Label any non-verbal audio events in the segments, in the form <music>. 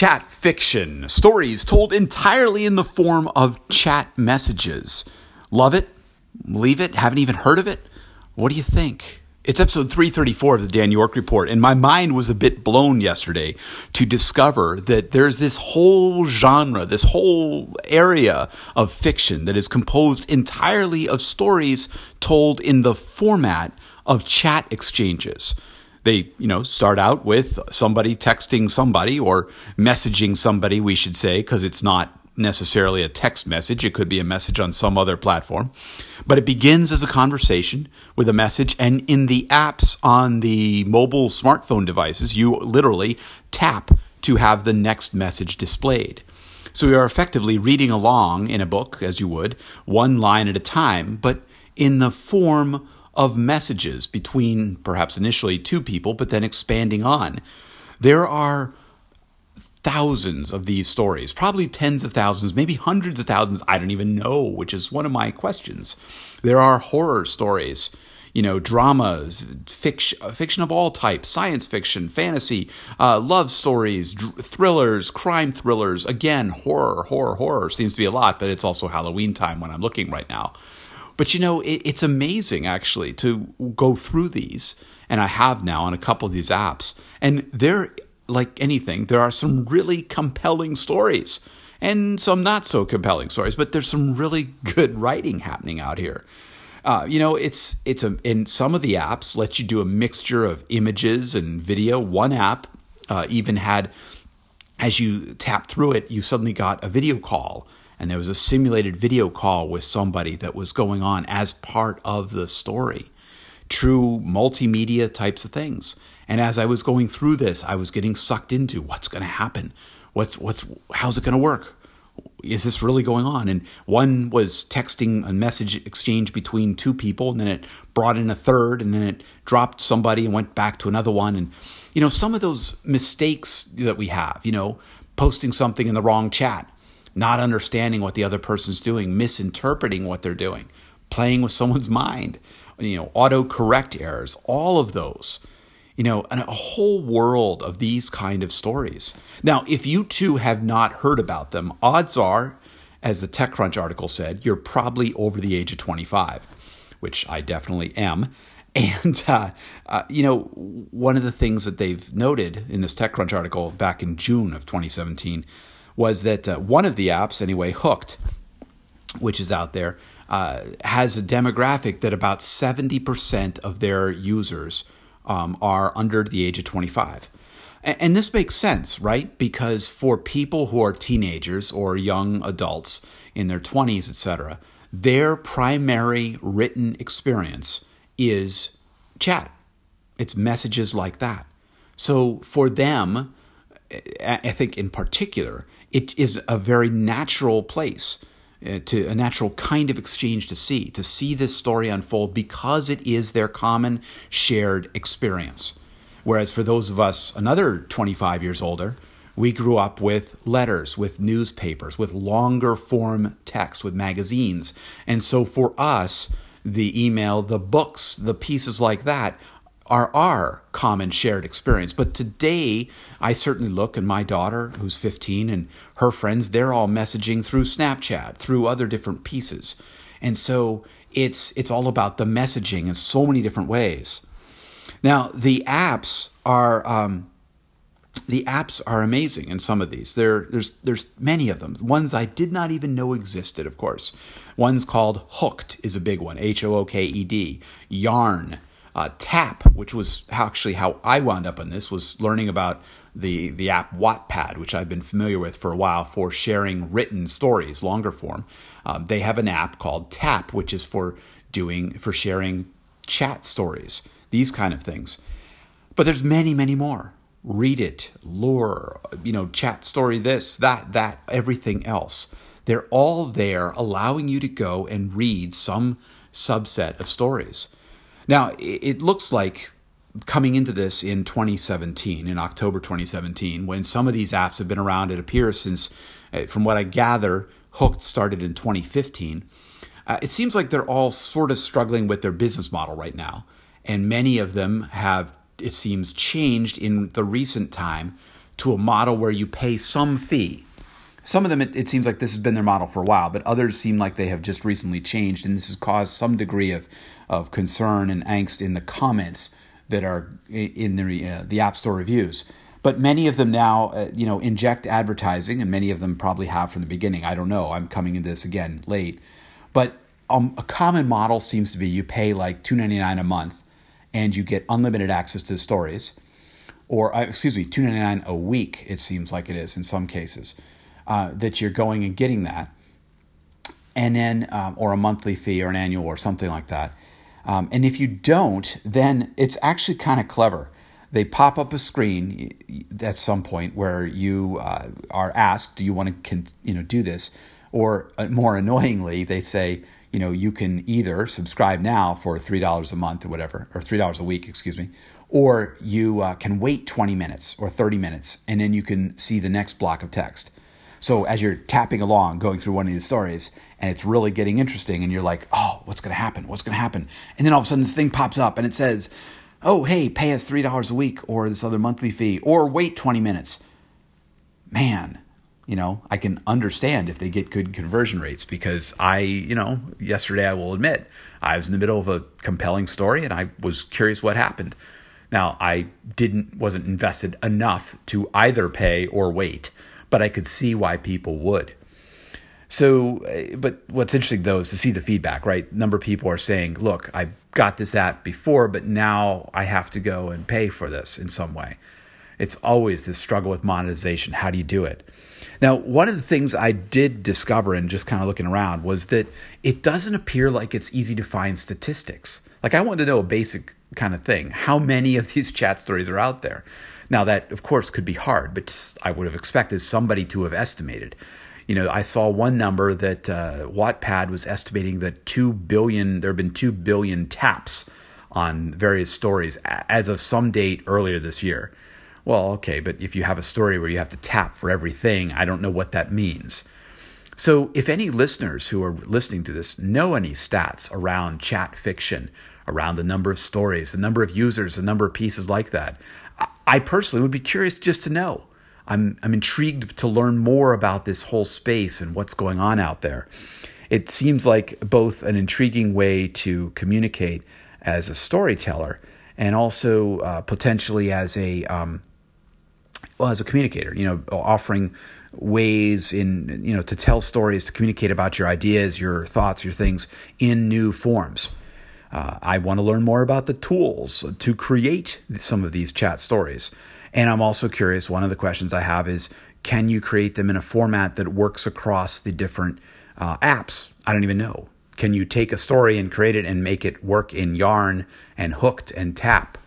Chat fiction, stories told entirely in the form of chat messages. Love it? Leave it? Haven't even heard of it? What do you think? It's episode 334 of the Dan York Report, and my mind was a bit blown yesterday to discover that there's this whole genre, this whole area of fiction that is composed entirely of stories told in the format of chat exchanges they you know start out with somebody texting somebody or messaging somebody we should say because it's not necessarily a text message. It could be a message on some other platform. But it begins as a conversation with a message and in the apps on the mobile smartphone devices you literally tap to have the next message displayed. So you are effectively reading along in a book as you would one line at a time but in the form of messages between perhaps initially two people, but then expanding on. There are thousands of these stories, probably tens of thousands, maybe hundreds of thousands. I don't even know, which is one of my questions. There are horror stories, you know, dramas, fiction, fiction of all types, science fiction, fantasy, uh, love stories, dr- thrillers, crime thrillers. Again, horror, horror, horror seems to be a lot, but it's also Halloween time when I'm looking right now. But you know, it, it's amazing actually to go through these, and I have now on a couple of these apps, and they're like anything. There are some really compelling stories and some not so compelling stories, but there's some really good writing happening out here. Uh, you know, it's it's a in some of the apps let you do a mixture of images and video. One app uh, even had, as you tap through it, you suddenly got a video call and there was a simulated video call with somebody that was going on as part of the story. True multimedia types of things. And as I was going through this, I was getting sucked into what's going to happen. What's what's how's it going to work? Is this really going on? And one was texting a message exchange between two people, and then it brought in a third, and then it dropped somebody and went back to another one. And you know, some of those mistakes that we have, you know, posting something in the wrong chat not understanding what the other person's doing, misinterpreting what they're doing, playing with someone's <laughs> mind, you know, autocorrect errors, all of those. You know, and a whole world of these kind of stories. Now, if you too have not heard about them, odds are, as the TechCrunch article said, you're probably over the age of 25, which I definitely am. <laughs> And, uh, uh, you know, one of the things that they've noted in this TechCrunch article back in June of 2017 was that uh, one of the apps, anyway, Hooked, which is out there, uh, has a demographic that about 70% of their users um, are under the age of 25. And, and this makes sense, right? Because for people who are teenagers or young adults in their 20s, etc., their primary written experience is chat. It's messages like that. So for them, I think in particular, it is a very natural place uh, to a natural kind of exchange to see to see this story unfold because it is their common shared experience. Whereas for those of us another 25 years older we grew up with letters with newspapers with longer form text with magazines. And so for us the email the books the pieces like that are our common shared experience. But today, I certainly look and my daughter, who's 15, and her friends, they're all messaging through Snapchat, through other different pieces. And so it's it's all about the messaging in so many different ways. Now, the apps are um, the apps are amazing in some of these. There, there's there's many of them. Ones I did not even know existed, of course. One's called Hooked is a big one. H O O K E D. Yarn uh, Tap, which was actually how I wound up on this, was learning about the the app Wattpad, which I've been familiar with for a while for sharing written stories, longer form. Um, they have an app called Tap, which is for doing for sharing chat stories, these kind of things. But there's many, many more. Read it, lure, you know, chat story, this, that, that, everything else. They're all there, allowing you to go and read some subset of stories. Now, it looks like coming into this in 2017, in October 2017, when some of these apps have been around, it appears since, uh, from what I gather, Hooked started in 2015. Uh, it seems like they're all sort of struggling with their business model right now. And many of them have, it seems, changed in the recent time to a model where you pay some fee. Some of them, it, it, seems like this has been their model for a while, but others seem like they have just recently changed, and this has caused some degree of, of concern and angst in the comments that are in the uh, the App Store reviews. But many of them now, uh, you know, inject advertising, and many of them probably have from the beginning. I don't know. I'm coming into this again late, but um, a common model seems to be you pay like two ninety nine a month, and you get unlimited access to the stories, or uh, excuse me, two ninety nine a week. It seems like it is in some cases uh, that you're going and getting that, and then um, or a monthly fee or an annual or something like that. Um, and if you don't, then it's actually kind of clever. They pop up a screen at some point where you uh, are asked, "Do you want to, you know, do this?" Or uh, more annoyingly, they say, "You know, you can either subscribe now for three dollars a month or whatever, or three dollars a week, excuse me, or you uh, can wait twenty minutes or thirty minutes, and then you can see the next block of text." So as you're tapping along, going through one of these stories, and it's really getting interesting, and you're like, oh, what's going to happen? What's going to happen? And then all of a sudden, this thing pops up, and it says, oh, hey, pay us three dollars a week, or this other monthly fee, or wait 20 minutes. Man, you know, I can understand if they get good conversion rates because I, you know, yesterday I will admit I was in the middle of a compelling story and I was curious what happened. Now, I didn't wasn't invested enough to either pay or wait but I could see why people would. So, uh, but what's interesting though is to see the feedback, right? number of people are saying, look, I got this app before, but now I have to go and pay for this in some way. It's always this struggle with monetization. How do you do it? Now, one of the things I did discover and just kind of looking around was that it doesn't appear like it's easy to find statistics. Like, I wanted to know a basic kind of thing how many of these <laughs> chat stories are out there? Now, that of course could be hard, but I would have expected somebody to have estimated. You know, I saw one number that uh, Wattpad was estimating that 2 billion, there have been 2 billion taps on various stories as of some date earlier this year. Well, okay, but if you have a story where you have to tap for everything, I don't know what that means. So, if any listeners who are listening to this know any stats around chat fiction, around the number of stories, the number of users, the number of pieces like that, I personally would be curious just to know. I'm, I'm intrigued to learn more about this whole space and what's going on out there. It seems like both an intriguing way to communicate as a storyteller and also uh, potentially as a um, well as a communicator. You know, offering ways in you know to tell stories, to communicate about your ideas, your thoughts, your things in new forms. Uh, I want to learn more about the tools to create some of these chat stories. And I'm also curious, one of the questions I have is can you create them in a format that works across the different uh, apps? I don't even know. Can you take a story and create it and make it work in Yarn and Hooked and Tap?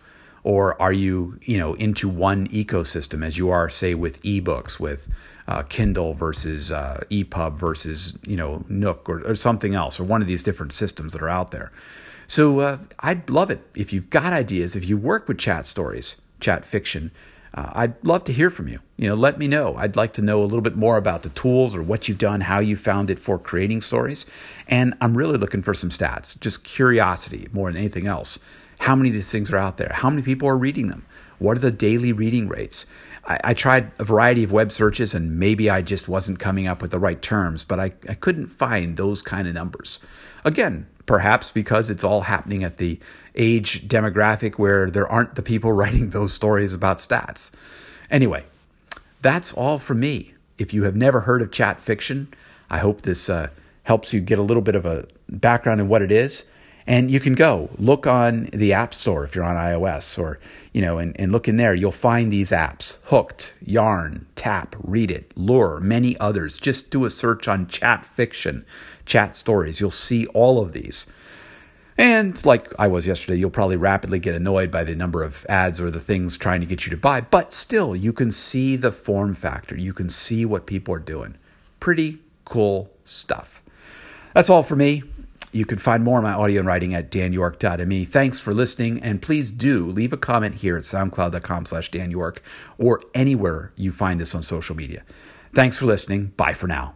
Or are you, you know, into one ecosystem as you are, say, with ebooks, with uh, Kindle versus uh, EPUB versus, you know, Nook or, or something else, or one of these different systems that are out there? So uh, I'd love it if you've got ideas, if you work with chat stories, chat fiction. Uh, I'd love to hear from you. You know, let me know. I'd like to know a little bit more about the tools or what you've done, how you found it for creating stories. And I'm really looking for some stats, just curiosity more than anything else. How many of these things are out there? How many people are reading them? What are the daily reading rates? I, I tried a variety of web searches and maybe I just wasn't coming up with the right terms, but I, I couldn't find those kind of numbers. Again, perhaps because it's all happening at the age demographic where there aren't the people <laughs> writing those stories about stats. Anyway, that's all from me. If you have never heard of chat fiction, I hope this uh, helps you get a little bit of a background in what it is. And you can go look on the App Store if you're on iOS or, you know, and, and look in there. You'll find these apps Hooked, Yarn, Tap, Read It, Lure, many others. Just do a search on chat fiction, chat stories. You'll see all of these. And like I was yesterday, you'll probably rapidly get annoyed by the number of ads or the things trying to get you to buy, but still, you can see the form factor. You can see what people are doing. Pretty cool stuff. That's all for me. You can find more of my audio and writing at danyork.me. Thanks for listening, and please do leave a comment here at soundcloud.com slash danyork or anywhere you find this on social media. Thanks for listening. Bye for now.